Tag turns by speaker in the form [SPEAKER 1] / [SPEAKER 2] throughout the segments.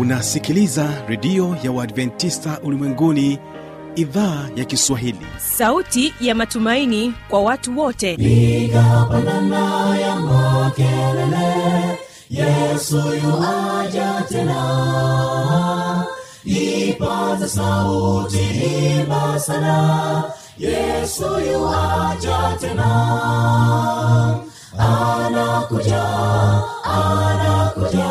[SPEAKER 1] unasikiliza redio ya uadventista ulimwenguni idhaa ya kiswahili.
[SPEAKER 2] Sauti ya matumaini kwa watu wote.
[SPEAKER 3] Nigapandana ya makelele yesu yuaja tena. Ipaza sauti himba sana yesu yuaja tena. Anakuja anakuja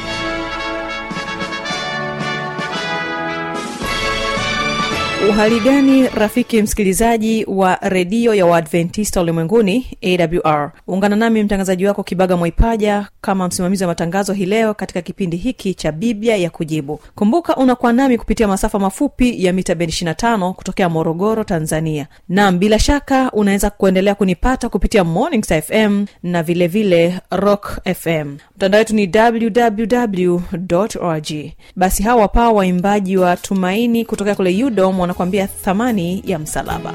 [SPEAKER 2] uhali gani rafiki msikilizaji wa redio ya waadventista ulimwenguni awr ungana nami mtangazaji wako kibaga mwaipaja kama msimamizi wa matangazo hii leo katika kipindi hiki cha biblia ya kujibu. Kumbuka unakuwa nami kupitia masafa mafupi ya mita bendi 25 kutokea morogoro tanzania. Nam bila shaka unaweza kuendelea kunipata kupitia mornings fm na vilevile vile rock fm mtandao wetu ni www org. Basi hawa wapaa waimbaji wa tumaini kutokea kule udom wanakuambia thamani ya msalaba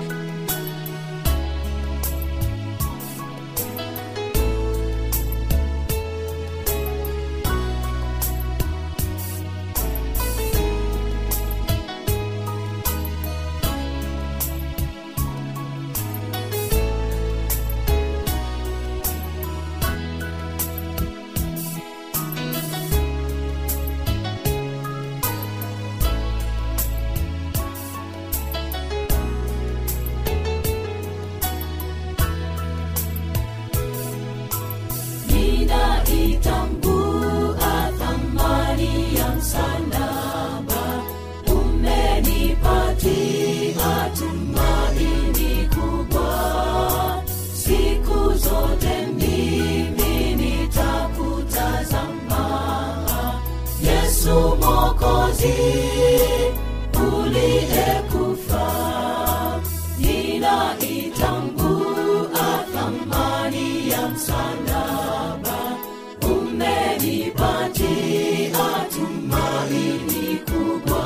[SPEAKER 3] umenipatia tumaini kubwa.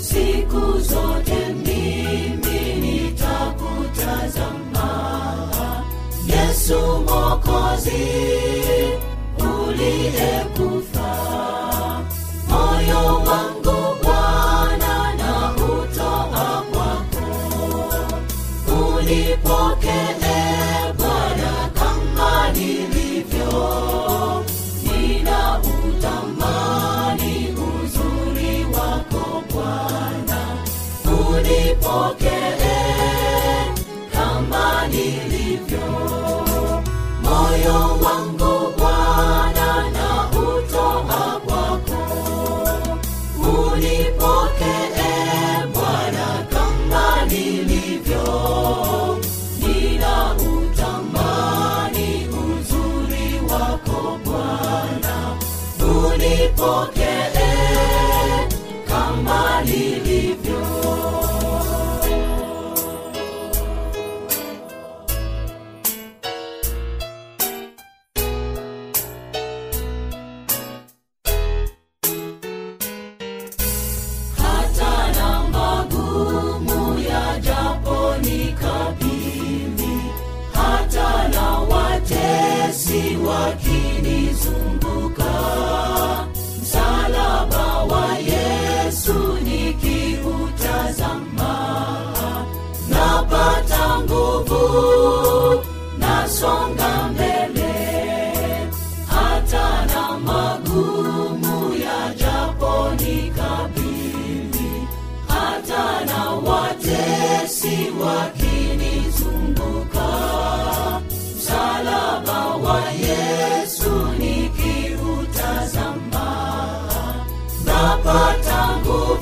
[SPEAKER 3] Siku zote mimi nitakutazama. Yesu mokozi uliyekufa unipokee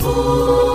[SPEAKER 3] Oh.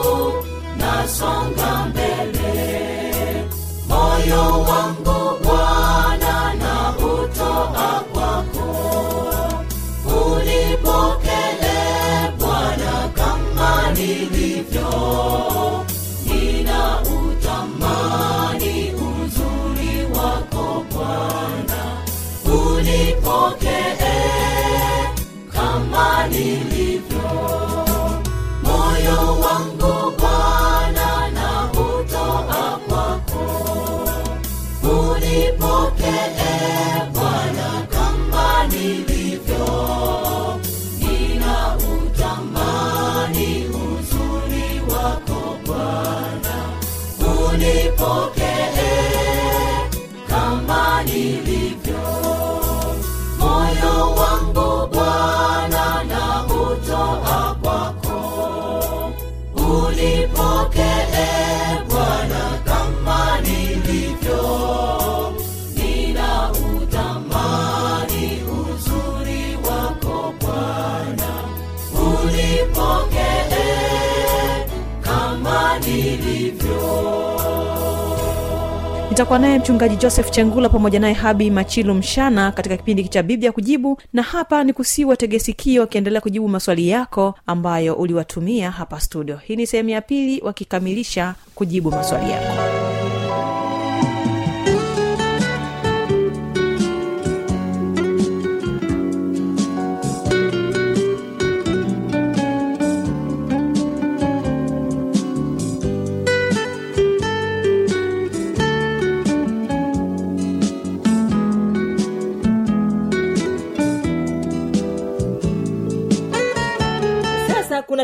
[SPEAKER 2] Nitakuwa naye mchungaji joseph chengula pamoja naye habi machilu mshana katika kipindi cha biblia kujibu. Na hapa ni kusiwa tegesikio akiendelea kujibu maswali yako ambayo uliwatumia hapa studio. Hii ni sehemu ya pili wakikamilisha kujibu maswali yako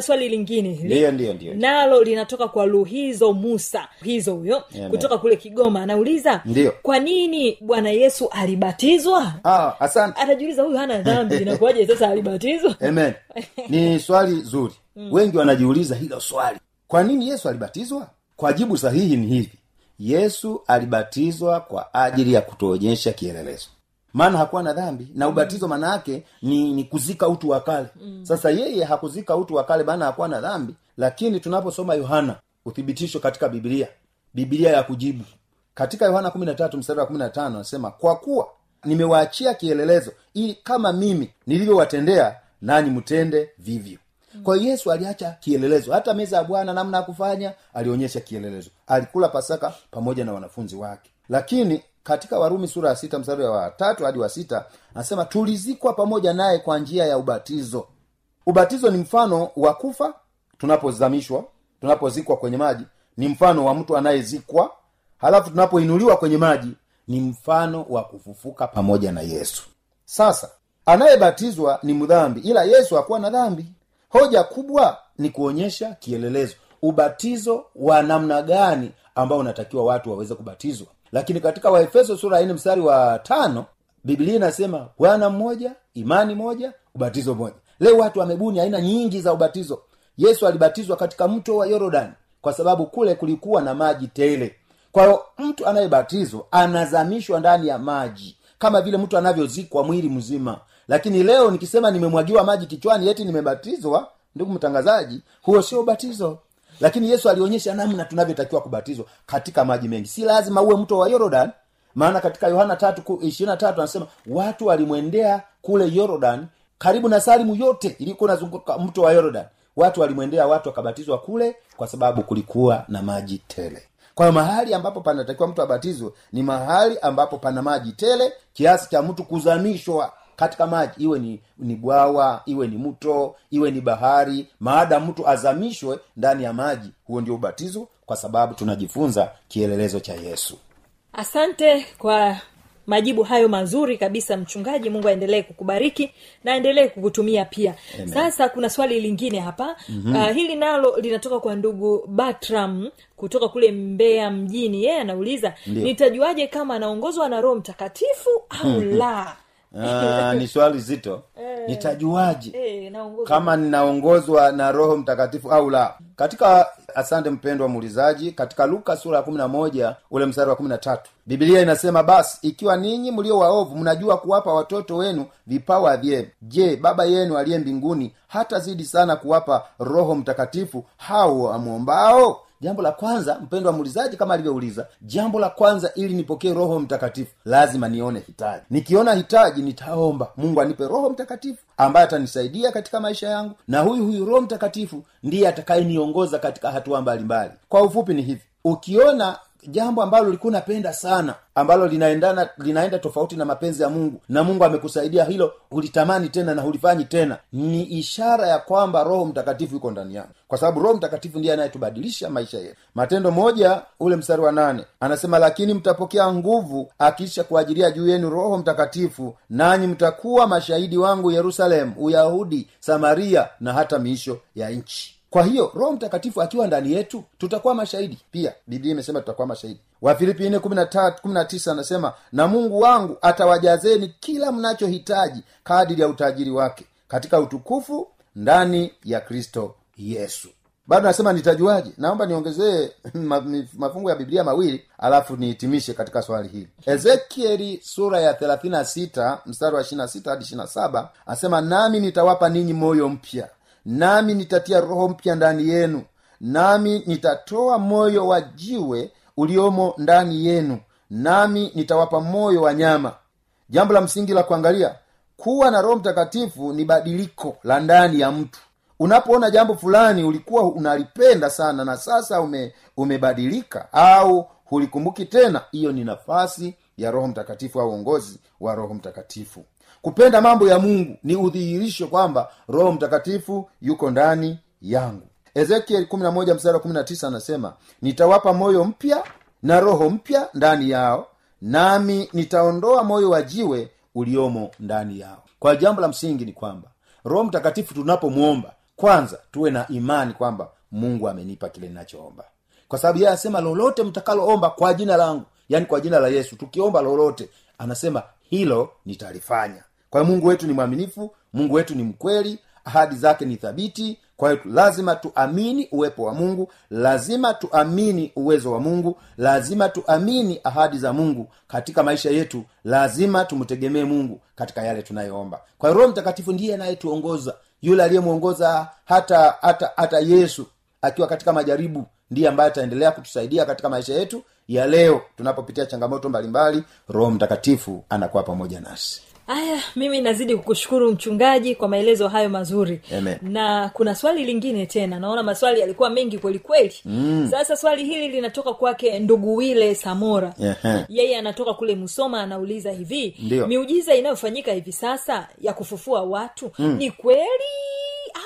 [SPEAKER 4] swali lingine nalo linatoka kwa luhizo musa. Hizo huyo kutoka kule kigoma. Anauliza
[SPEAKER 5] Ndiyo.
[SPEAKER 4] kwa nini bwana yesu alibatizwa?
[SPEAKER 5] Ah, asante.
[SPEAKER 4] Anajiuliza huyu hana dhambi inakuwaje sasa alibatizwa?
[SPEAKER 5] Amen. Ni swali zuri. Wengi wanajiuliza hilo swali. Kwa nini yesu alibatizwa? Kwa jibu sahihi ni hivi. Yesu alibatizwa kwa ajili ya kutuonyesha kielelezo maana hakuwa na dhambi na ubatizo maana yake ni, ni kuzika utu wa kale. Sasa yeye hakuzika utu wa kale maana hakuwa na dhambi lakini tunaposoma yohana uthibitisho katika biblia biblia ya kujibu. Katika yohana mstari wa anasema kwa kuwa nimewaachia kielelezo ili kama mimi nilivyowatendea nanyi mtende vivyo. Kwa hiyo yesu aliacha kielelezo. Hata meza ya bwana namna ya kufanya alionyesha kielelezo. Alikula pasaka pamoja na wanafunzi wake. Lakini katika warumi sura ya sita mstari wa tatu hadi wa sita anasema tulizikwa pamoja naye kwa njia ya ubatizo. Ubatizo ni mfano wa kufa tunapozamishwa tunapozikwa kwenye maji ni mfano wa mtu anayezikwa. Halafu tunapoinuliwa kwenye maji ni mfano wa kufufuka pamoja na yesu. Sasa anayebatizwa ni mdhambi ila yesu hakuwa na dhambi. Hoja kubwa ni kuonyesha kielelezo. Ubatizo wa namna gani ambao unatakiwa watu waweze kubatizwa lakini katika waefeso sura ya mstari wa tano biblia inasema bwana mmoja imani moja ubatizo mmoja leo watu wamebuni aina nyingi za ubatizo. Yesu alibatizwa katika mto wa yorodani kwa sababu kule kulikuwa na maji tele. Kwa mtu anayebatizwa anazamishwa ndani ya maji kama vile mtu anavyozikwa mwili mzima. Lakini leo nikisema nimemwagiwa maji kichwani eti nimebatizwa ndugu mtangazaji huo sio ubatizo lakini yesu alionyesha namna tunavyotakiwa kubatizwa katika maji mengi. Si lazima uwe mto wa yorodan maana katika yohana tatu ishirina tatu anasema watu walimwendea kule yorodan karibu na salimu yote ilikuwa inazunguka mto wa yorodan watu walimwendea watu wakabatizwa kule kwa sababu kulikuwa na maji tele. Kwa mahali ambapo panatakiwa mtu abatizwe ni mahali ambapo pana maji tele kiasi cha mtu kuzamishwa katika maji. Iwe ni ni bwawa iwe ni mto iwe ni bahari. Maada mtu azamishwe ndani ya maji huo ndio ubatizo kwa sababu tunajifunza kielelezo cha yesu.
[SPEAKER 4] Asante kwa majibu hayo mazuri kabisa mchungaji. Mungu aendelee kukubariki na aendelee kukutumia pia.
[SPEAKER 5] Amen.
[SPEAKER 4] sasa kuna swali lingine hapa. Mm-hmm. uh, hili nalo linatoka kwa ndugu batram kutoka kule mbea mjini. Yeye anauliza
[SPEAKER 5] Ndiyo.
[SPEAKER 4] nitajuaje kama anaongozwa na roho mtakatifu au la
[SPEAKER 5] Ah, ni swali zito. Nitajuaje?
[SPEAKER 4] Eh,
[SPEAKER 5] kama ninaongozwa na roho mtakatifu au la? Katika asante mpendwa muulizaji katika luka sura ya kumi na moja ule mstari wa kumi na tatu bibilia inasema basi ikiwa ninyi mlio waovu mnajua kuwapa watoto wenu vipawa vyema je baba yenu aliye mbinguni hata zidi sana kuwapa roho mtakatifu hao amwombao jambo la kwanza mpendwa muulizaji kama alivyouliza jambo la kwanza ili nipokee roho mtakatifu lazima nione hitaji. Nikiona hitaji nitaomba. Mungu anipe roho mtakatifu ambaye atanisaidia katika maisha yangu na huyu huyu roho mtakatifu ndiye atakayeniongoza katika hatua mbalimbali. Kwa ufupi ni hivi. Ukiona jambo ambalo ulikuwa unapenda sana ambalo linaendana linaenda tofauti na mapenzi ya mungu na mungu amekusaidia hilo hulitamani tena na hulifanyi tena ni ishara ya kwamba roho mtakatifu yuko ndani yako. Kwa sababu roho mtakatifu ndiye anayetubadilisha maisha yetu. Matendo moja ule mstari wa nane anasema lakini mtapokea nguvu akiisha kuajilia juu yenu roho mtakatifu nanyi mtakuwa mashahidi wangu yerusalemu uyahudi samaria na hata miisho ya nchi kwa hiyo roho mtakatifu akiwa ndani yetu tutakuwa mashahidi. Pia biblia imesema tutakuwa mashahidi. Wafilipi tisa anasema na mungu wangu atawajazeni kila mnachohitaji kadiri ya utajiri wake katika utukufu ndani ya kristo yesu. Bado nasema nitajuaje? Naomba niongezee ma- mafungu ya biblia mawili alafu nihitimishe katika swali hili. Ezekieli sura ya 36 mstari wa 26 hadi 27 anasema nami nitawapa ninyi moyo mpya nami nitatia roho mpya ndani yenu nami nitatoa moyo wa jiwe uliomo ndani yenu nami nitawapa moyo wa nyama. Jambo la msingi la kuangalia kuwa na roho mtakatifu ni badiliko la ndani ya mtu. Unapoona jambo fulani ulikuwa unalipenda sana na sasa ume, umebadilika au hulikumbuki tena hiyo ni nafasi ya roho mtakatifu au uongozi wa roho mtakatifu kupenda mambo ya mungu ni udhihirisho kwamba roho mtakatifu yuko ndani yangu. Ezekiel anasema nitawapa moyo mpya na roho mpya ndani yao nami nitaondoa moyo wa jiwe uliomo ndani yao. Kwa jambo la msingi ni kwamba roho mtakatifu tunapomwomba kwanza tuwe na imani kwamba mungu amenipa kile ninachoomba. Kwa sababu yeye anasema lolote mtakaloomba kwa jina langu yaani kwa jina la yesu tukiomba lolote anasema hilo nitalifanya kwa hiyo mungu wetu ni mwaminifu mungu wetu ni mkweli ahadi zake ni thabiti. Kwa hiyo lazima tuamini uwepo wa mungu lazima tuamini uwezo wa mungu lazima tuamini ahadi za mungu katika maisha yetu lazima tumtegemee mungu katika yale tunayoomba. Kwa hiyo roho mtakatifu ndiye anayetuongoza. Yule aliyemwongoza hata hata hata yesu akiwa katika majaribu ndiye ambaye ataendelea kutusaidia katika maisha yetu ya leo. Tunapopitia changamoto mbalimbali roho mtakatifu anakuwa pamoja nasi
[SPEAKER 4] aya mimi nazidi kukushukuru mchungaji kwa maelezo hayo mazuri
[SPEAKER 5] Amen.
[SPEAKER 4] na kuna swali lingine tena naona maswali yalikuwa mengi kwelikweli kweli mm. sasa swali hili linatoka kwake ndugu wile samora
[SPEAKER 5] yeah.
[SPEAKER 4] yeye anatoka kule musoma anauliza hivi
[SPEAKER 5] Ndiyo.
[SPEAKER 4] miujiza inayofanyika hivi sasa ya kufufua watu mm. ni kweli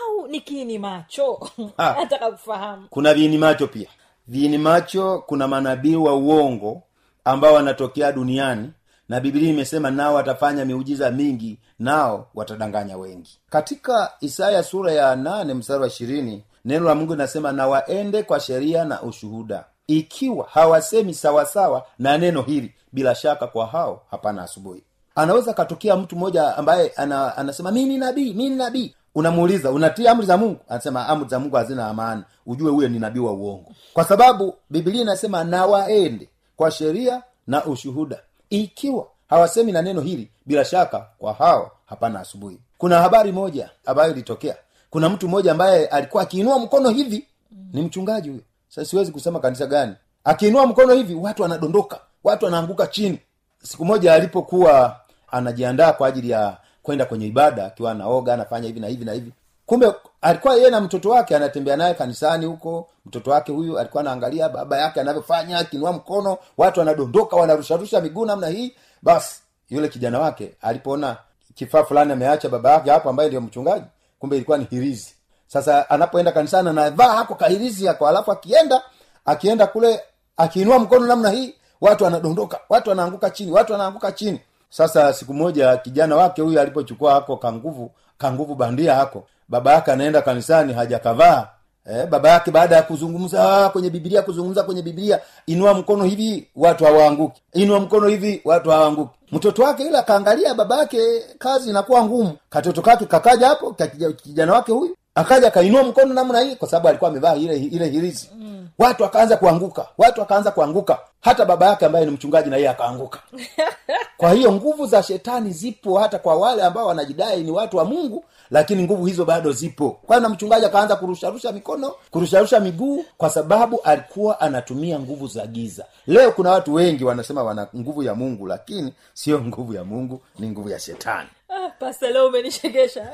[SPEAKER 4] au ni kiini macho
[SPEAKER 5] Ah.
[SPEAKER 4] nataka kufahamu
[SPEAKER 5] kuna viini macho pia viini macho kuna manabii wa uongo ambao wanatokea duniani na bibilia imesema nao watafanya miujiza mingi nao watadanganya wengi. Katika isaya sura ya nane mstari wa ishirini neno la mungu linasema na waende kwa sheria na ushuhuda. Ikiwa hawasemi sawasawa na neno hili bila shaka kwa hao hapana asubuhi. Anaweza akatokea mtu mmoja ambaye ana, anasema mi ni nabii mi ni nabii. Unamuuliza unatia amri za mungu? Anasema amri za mungu hazina amani ujue huye ni nabii wa uongo. Kwa sababu bibilia inasema na waende kwa sheria na ushuhuda ikiwa hawasemi na neno hili bila shaka kwa hao hapana asubuhi. Kuna habari moja ambayo ilitokea. Kuna mtu mmoja ambaye alikuwa akiinua mkono hivi. Ni mchungaji huyo. Sasa siwezi kusema kanisa gani. Akiinua mkono hivi watu wanadondoka. Watu wanaanguka chini. Siku moja alipokuwa anajiandaa kwa ajili ya kwenda kwenye ibada akiwa anaoga anafanya hivi na hivi na hivi. Kumbe alikuwa yeye na mtoto wake anatembea naye kanisani huko. Mtoto wake huyu alikuwa anaangalia baba yake anavyofanya akinua mkono watu wanadondoka wanarusharusha miguu namna hii. Basi yule kijana wake alipoona kifaa fulani ameacha baba yake hapo ambaye ndio mchungaji kumbe ilikuwa ni hirizi. Sasa anapoenda kanisani anavaa hako kahirizi yako alafu akienda akienda kule akiinua mkono namna hii watu wanadondoka watu wanaanguka chini watu wanaanguka chini. Sasa siku moja kijana wake huyu alipochukua hako kanguvu kanguvu bandia hako baba yake anaenda kanisani hajakavaa. Eh, baba yake baada ya kuzungumza ah, kwenye biblia kuzungumza kwenye biblia inua mkono hivi watu hawaanguki. Inua mkono hivi watu hawaanguki. Mtoto wake ile akaangalia baba yake kazi inakuwa ngumu. Katoto kake kakaja hapo kijana wake huyu akaja akainua mkono namna hii kwa sababu alikuwa amevaa ile ile hirizi. Mm. watu akaanza kuanguka watu akaanza kuanguka. Hata baba yake ambaye ni mchungaji na yeye akaanguka. Kwa hiyo nguvu za shetani zipo hata kwa wale ambao wanajidai ni watu wa mungu lakini nguvu hizo bado zipo. Kwa na mchungaji akaanza kurusharusha mikono kurusharusha miguu kwa sababu alikuwa anatumia nguvu za giza. Leo kuna watu wengi wanasema wana nguvu ya mungu lakini sio nguvu ya mungu ni nguvu ya shetani.
[SPEAKER 4] Ah, pasta leo umenishegesha.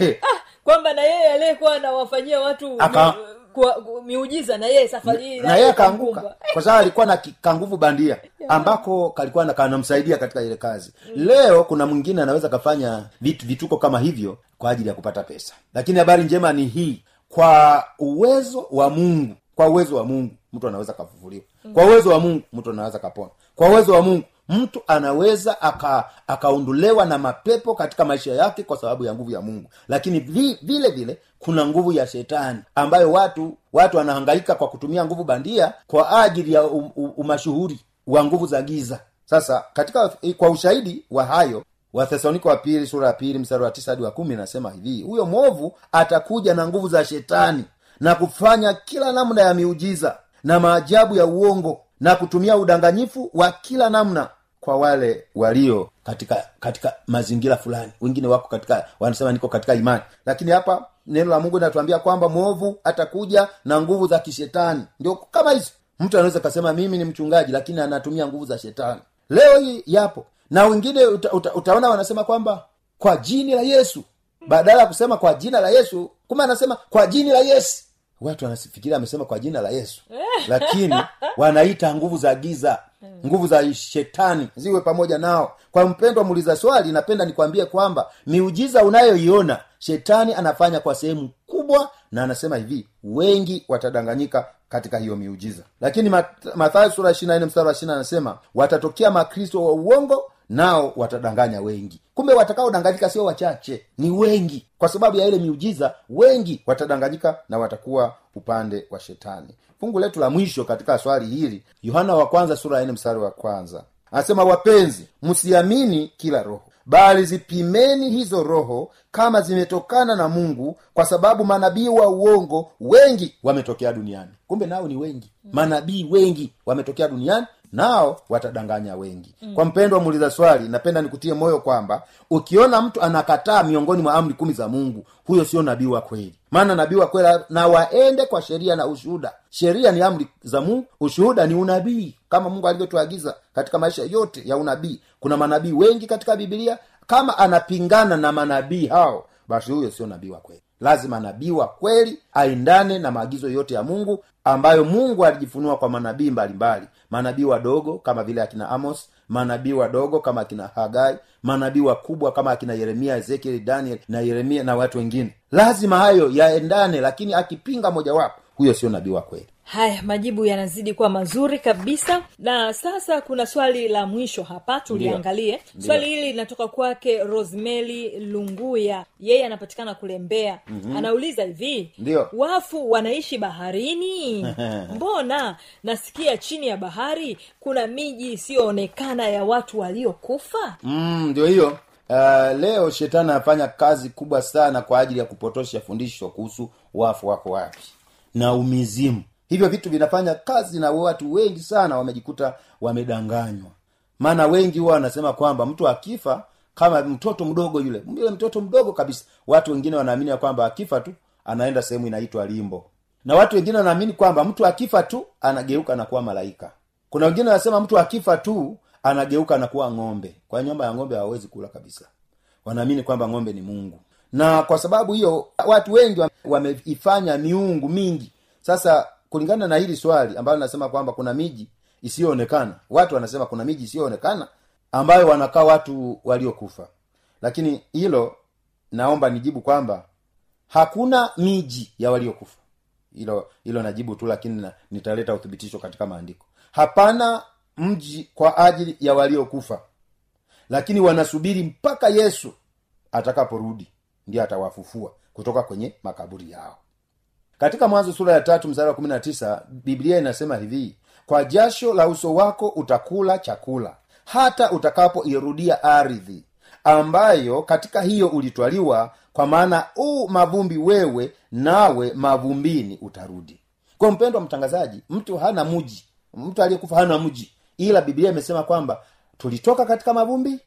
[SPEAKER 4] Ah, kwamba na yeye aliyekuwa anawafanyia watu
[SPEAKER 5] Aka-
[SPEAKER 4] kwa- miujiza na yeye safari hii
[SPEAKER 5] na yeye akaanguka. kwa sababu alikuwa na kanguvu bandia ambako kalikuwa na- kanamsaidia katika ile kazi. Leo kuna mwingine anaweza kafanya vitu vituko kama hivyo kwa ajili ya kupata pesa. Lakini habari njema ni hii. Kwa uwezo wa mungu kwa uwezo wa mungu mtu anaweza kafufuliwa. Kwa uwezo wa mungu mtu anaweza kapona. Kwa uwezo wa mungu mtu anaweza aka na mapepo katika maisha yake kwa sababu ya nguvu ya mungu. Lakini vi, vile vile kuna nguvu ya shetani ambayo watu watu wanahangaika kwa kutumia nguvu bandia kwa ajili ya um, um, umashuhuri wa nguvu za giza. Sasa katika kwa ushahidi wa hayo wathesaloniko wa pili sura ya pili mstari wa tisa hadi wa kumi nasema hivi huyo mwovu atakuja na nguvu za shetani na kufanya kila namna ya miujiza na maajabu ya uongo na kutumia udanganyifu wa kila namna kwa wale walio katika katika mazingira fulani. Wengine wako katika wanasema niko katika imani. Lakini hapa neno la mungu linatuambia kwamba mwovu atakuja na nguvu za kishetani. Ndio kama hizo mtu anaweza kasema mimi ni mchungaji lakini anatumia nguvu za shetani. Leo hii yapo. Na wengine uta, uta, utaona wanasema kwamba kwa jini la yesu. Badala ya kusema kwa jina la yesu kumbe anasema kwa jini la yesu watu wanafikiria amesema kwa jina la yesu. Lakini wanaita nguvu za giza nguvu za shetani ziwe pamoja nao. Kwa mpendwa muuliza swali napenda nikwambie kwamba miujiza unayoiona shetani anafanya kwa sehemu kubwa na anasema hivi wengi watadanganyika katika hiyo miujiza. Lakini Mat- mathayo sura ishiri na nne mstari wa ishiri anasema watatokea makristo wa uongo nao watadanganya wengi. Kumbe watakaodanganyika sio wachache ni wengi. Kwa sababu ya ile miujiza wengi watadanganyika na watakuwa upande wa shetani. Fungu letu la mwisho katika swali hili yohana wa kwanza sura ya mstari wa kwanza. Anasema wapenzi msiamini kila roho bali zipimeni hizo roho kama zimetokana na mungu kwa sababu manabii wa uongo wengi wametokea duniani. Kumbe nao ni wengi. Manabii wengi wametokea duniani nao watadanganya wengi. Mm. kwa mpendwa muuliza swali napenda nikutie moyo kwamba ukiona mtu anakataa miongoni mwa amri kumi za mungu huyo sio nabii wa kweli. Maana nabii wa kweli na waende kwa sheria na ushuhuda. Sheria ni amri za mungu ushuhuda ni unabii. Kama mungu alivyotuagiza katika maisha yote ya unabii kuna manabii wengi katika bibilia kama anapingana na manabii hao basi huyo sio nabii wa kweli lazima nabii wa kweli aendane na maagizo yote ya mungu ambayo mungu alijifunua kwa manabii mbalimbali. Manabii wadogo kama vile akina amos manabii wadogo kama akina hagai manabii wakubwa kama akina yeremia ezekieli daniel na yeremia na watu wengine. Lazima hayo yaendane lakini akipinga mojawapo huyo sio nabii wa kweli
[SPEAKER 4] haya majibu yanazidi kuwa mazuri kabisa. Na sasa kuna swali la mwisho hapa tuliangalie. Swali hili linatoka kwake rosmeli lunguya. Yeye anapatikana kule mbea mm-hmm. anauliza hivi
[SPEAKER 5] Ndiyo.
[SPEAKER 4] wafu wanaishi baharini? Mbona nasikia chini ya bahari kuna miji isiyoonekana ya watu waliokufa?
[SPEAKER 5] Mm, ndio hiyo. Uh, leo shetani anafanya kazi kubwa sana kwa ajili ya kupotosha fundisho kuhusu wafu wako wapi. Na umizimu hivyo vitu vinafanya kazi na watu wengi sana wamejikuta wamedanganywa. Maana wengi huwa wanasema kwamba mtu akifa kama mtoto mdogo yule yule mtoto mdogo kabisa watu wengine wanaamini kwamba akifa tu anaenda sehemu inaitwa limbo. Na watu wengine wanaamini kwamba mtu akifa tu anageuka na kuwa malaika. Kuna wengine wanasema mtu akifa tu anageuka na kuwa ng'ombe. Kwa nyumba ya ng'ombe hawawezi kula kabisa. Wanaamini kwamba ng'ombe ni mungu. Na kwa sababu hiyo watu wengi wameifanya miungu mingi. Sasa kulingana na hili swali ambalo nasema kwamba kuna miji isiyoonekana. Watu wanasema kuna miji isiyoonekana ambayo wanakaa watu waliokufa. Lakini hilo naomba nijibu kwamba hakuna miji ya waliokufa. Hilo hilo najibu tu lakini na, nitaleta uthibitisho katika maandiko. Hapana mji kwa ajili ya waliokufa. Lakini wanasubiri mpaka yesu atakaporudi ndiye atawafufua kutoka kwenye makaburi yao katika mwanzo sura ya tatu mstari wa kumi na tisa biblia inasema hivi kwa jasho la uso wako utakula chakula hata utakapoirudia ardhi ambayo katika hiyo ulitwaliwa kwa maana u mavumbi wewe nawe mavumbini utarudi. Kwa mpendwa mtangazaji mtu hana muji mtu aliyekufa hana mji ila biblia imesema kwamba tulitoka katika mavumbi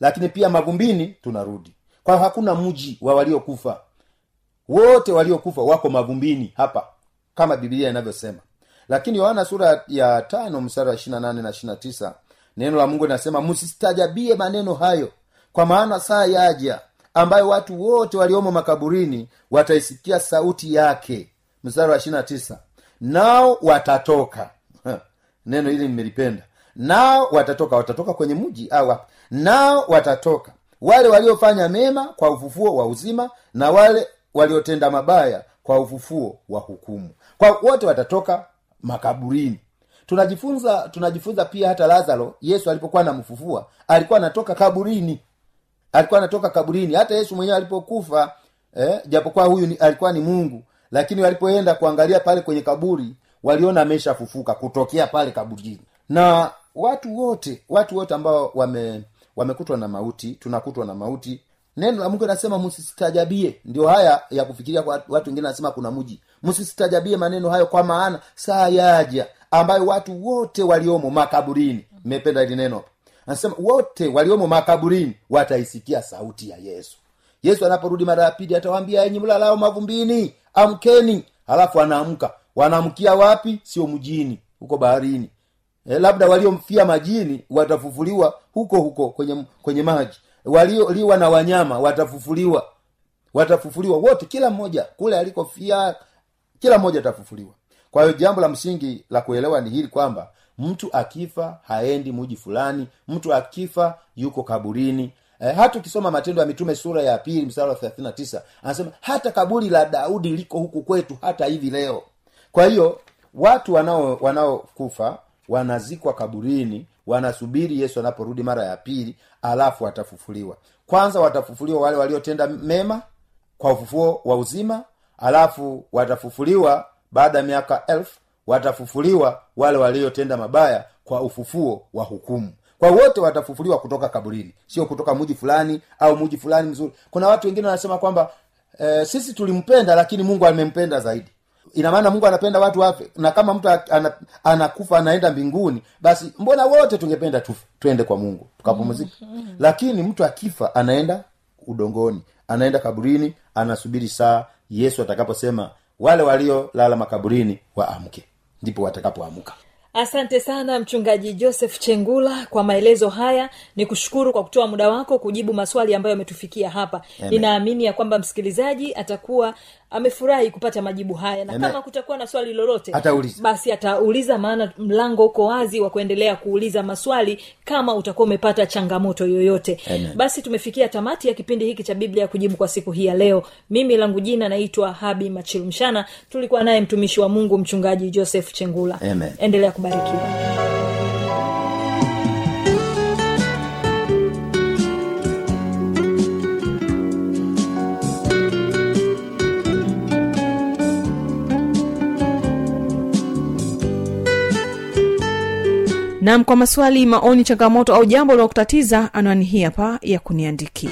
[SPEAKER 5] lakini pia mavumbini tunarudi. Kwa hakuna mji wa waliokufa wote waliokufa wako mavumbini hapa kama biblia inavyosema. Lakini yohana sura ya tano mstari wa ishirina nane na ishirina tisa neno la mungu linasema msistajabie maneno hayo kwa maana saa yaja ambayo watu wote waliomo makaburini wataisikia sauti yake. Mstari wa ishirina tisa nao watatoka. Neno hili nimelipenda. Nao watatoka. Watatoka kwenye mji au wapi? Nao watatoka. Wale waliofanya mema kwa ufufuo wa uzima na wale waliotenda mabaya kwa ufufuo wa hukumu. Kwa wote watatoka makaburini. Tunajifunza tunajifunza pia hata lazaro yesu alipokuwa anamfufua alikuwa anatoka kaburini. Alikuwa anatoka kaburini. Hata yesu mwenyewe alipokufa eh, japokuwa huyu ni, alikuwa ni mungu lakini walipoenda kuangalia pale kwenye kaburi waliona ameshafufuka kutokea pale kaburini. Na watu wote watu wote ambao wame wamekutwa na mauti tunakutwa na mauti neno la mungu linasema msisitajabie ndio haya ya kufikiria kwa watu wengine anasema kuna mji msisitajabie maneno hayo kwa maana saa yaja ambayo watu wote waliomo makaburini. Mmependa hili neno? Anasema wote waliomo makaburini wataisikia sauti ya yesu. Yesu anaporudi mara ya pili atawaambia enyi mlalao mavumbini amkeni. Halafu anaamka. Wanaamkia wapi? Sio mjini huko baharini. E, labda waliomfia majini watafufuliwa huko huko kwenye kwenye maji walioliwa na wanyama watafufuliwa. Watafufuliwa wote kila mmoja kule alikofia kila mmoja atafufuliwa. Kwa hiyo jambo la msingi la kuelewa ni hili kwamba mtu akifa haendi muji fulani mtu akifa yuko kaburini. E, hata ukisoma matendo ya mitume sura ya pili msara wa tisa anasema hata kaburi la daudi liko huku kwetu hata hivi leo. Kwa hiyo watu wanao wanaokufa wanazikwa kaburini wanasubiri yesu anaporudi mara ya pili alafu watafufuliwa. Kwanza watafufuliwa wale waliotenda mema kwa ufufuo wa uzima alafu watafufuliwa baada ya miaka elfu watafufuliwa wale waliotenda mabaya kwa ufufuo wa hukumu. Kwa wote watafufuliwa kutoka kaburini sio kutoka mji fulani au mji fulani mzuri. Kuna watu wengine wanasema kwamba e, sisi tulimpenda lakini mungu amempenda zaidi ina maana mungu anapenda watu wafe na kama mtu anakufa anaenda mbinguni basi mbona wote tungependa tufe twende kwa mungu tukapumzika lakini mtu akifa anaenda udongoni anaenda kaburini anasubiri saa yesu atakaposema wale waliolala makaburini waamke ndipo watakapoamka.
[SPEAKER 4] Asante sana mchungaji joseph chengula kwa maelezo haya. Ni kushukuru kwa kutoa muda wako kujibu maswali ambayo yametufikia hapa.
[SPEAKER 5] Amen.
[SPEAKER 4] ninaamini ya kwamba msikilizaji atakuwa amefurahi kupata majibu haya na
[SPEAKER 5] Amen.
[SPEAKER 4] kama kutakuwa na swali lolote
[SPEAKER 5] Atauliza.
[SPEAKER 4] basi atauliza maana mlango uko wazi wa kuendelea kuuliza maswali kama utakuwa umepata changamoto yoyote
[SPEAKER 5] Amen.
[SPEAKER 4] basi tumefikia tamati ya kipindi hiki cha biblia ya kujibu kwa siku hii ya leo mimi langu jina naitwa habi machilumshana tulikuwa naye mtumishi wa mungu mchungaji joseph chengula
[SPEAKER 5] Amen.
[SPEAKER 4] endelea kubarikiwa
[SPEAKER 2] nam kwa maswali maoni changamoto au jambo linalokutatiza anwani hii hapa ya kuniandikia.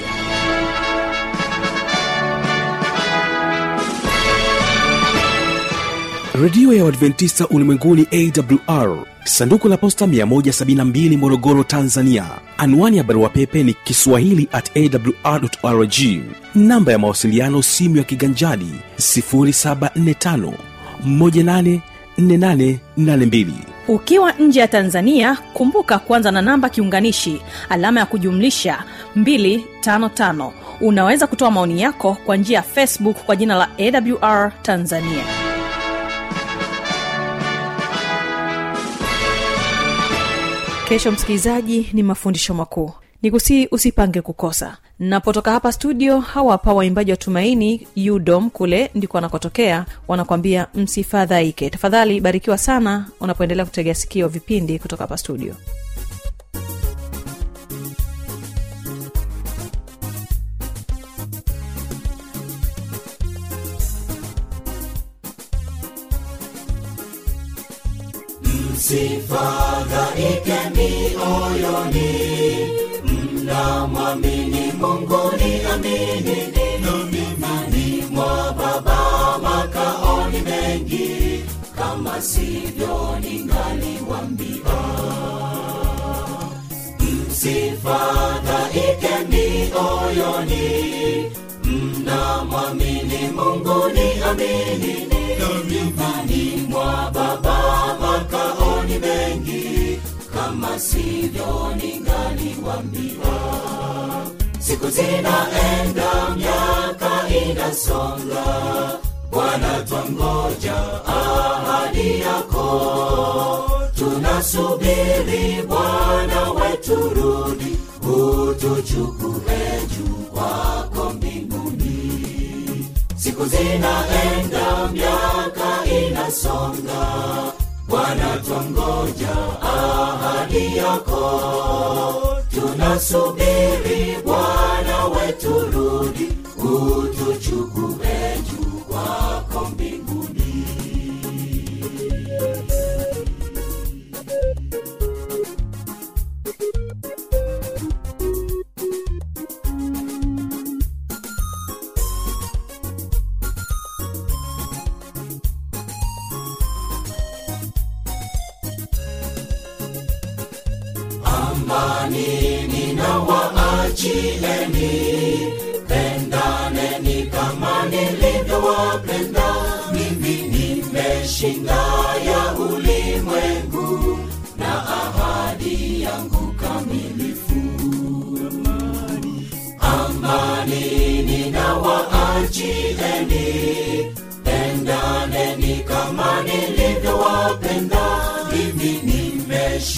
[SPEAKER 1] Redio ya uadventista ulimwenguni awr sanduku la posta 172 morogoro tanzania. Anwani ya barua pepe ni kiswahili at awrrg namba ya mawasiliano simu ya kiganjadi 745 184882
[SPEAKER 2] ukiwa nje ya tanzania kumbuka kuanza na namba kiunganishi alama ya kujumlisha 255 unaweza kutoa maoni yako kwa njia ya facebook kwa jina la awr tanzania. Kesho msikilizaji ni mafundisho makuu ni kusii usipange kukosa. Napotoka hapa studio hawapa waimbaji wa tumaini udom kule ndiko wanakotokea. Wanakwambia msifadhaike. Tafadhali barikiwa sana unapoendelea kutegea sikio vipindi kutoka hapa studio.
[SPEAKER 3] Msifadhaike mioyoni mnamwamini mungu ni amini nami mwa baba makaoni mengi. Kama sivyo ningaliwambia. Msifadhaike mioyoni. Mnamwamini mungu ni amini nami mwa baba makaoni mengi kama sivyo ningaliwambiwa siku zinaenda miaka inasonga. Bwana twangoja ahadi yako. Tunasubiri bwana wetu rudi. Utuchukue juu kwako mbinguni. Siku zinaenda miaka inasonga bwana twangoja ahadi yako. Tunasubiri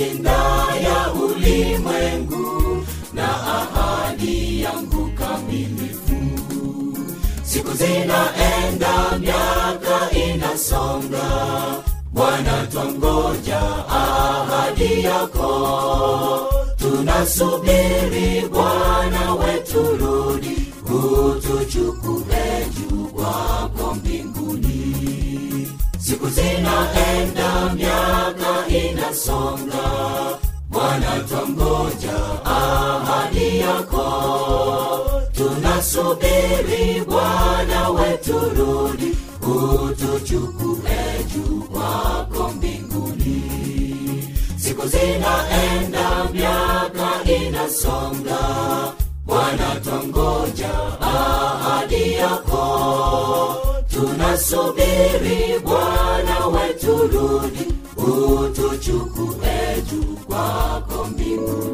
[SPEAKER 3] nimeshinda ya ulimwengu na ahadi yangu kamilifu. Siku zinaenda miaka inasonga. Bwana twangoja ahadi yako. Tunasubiri bwana wetu rudi utuchukue juu zinaenda miaka inasonga. Bwana twangoja ahadi yako. Tunasubiri bwana wetu rudi utuchukue juu kwako mbinguni. Siku zinaenda miaka inasonga. Bwana twangoja ahadi yako twasubiri bwana wetu rudi utuchukue kwako mbinguni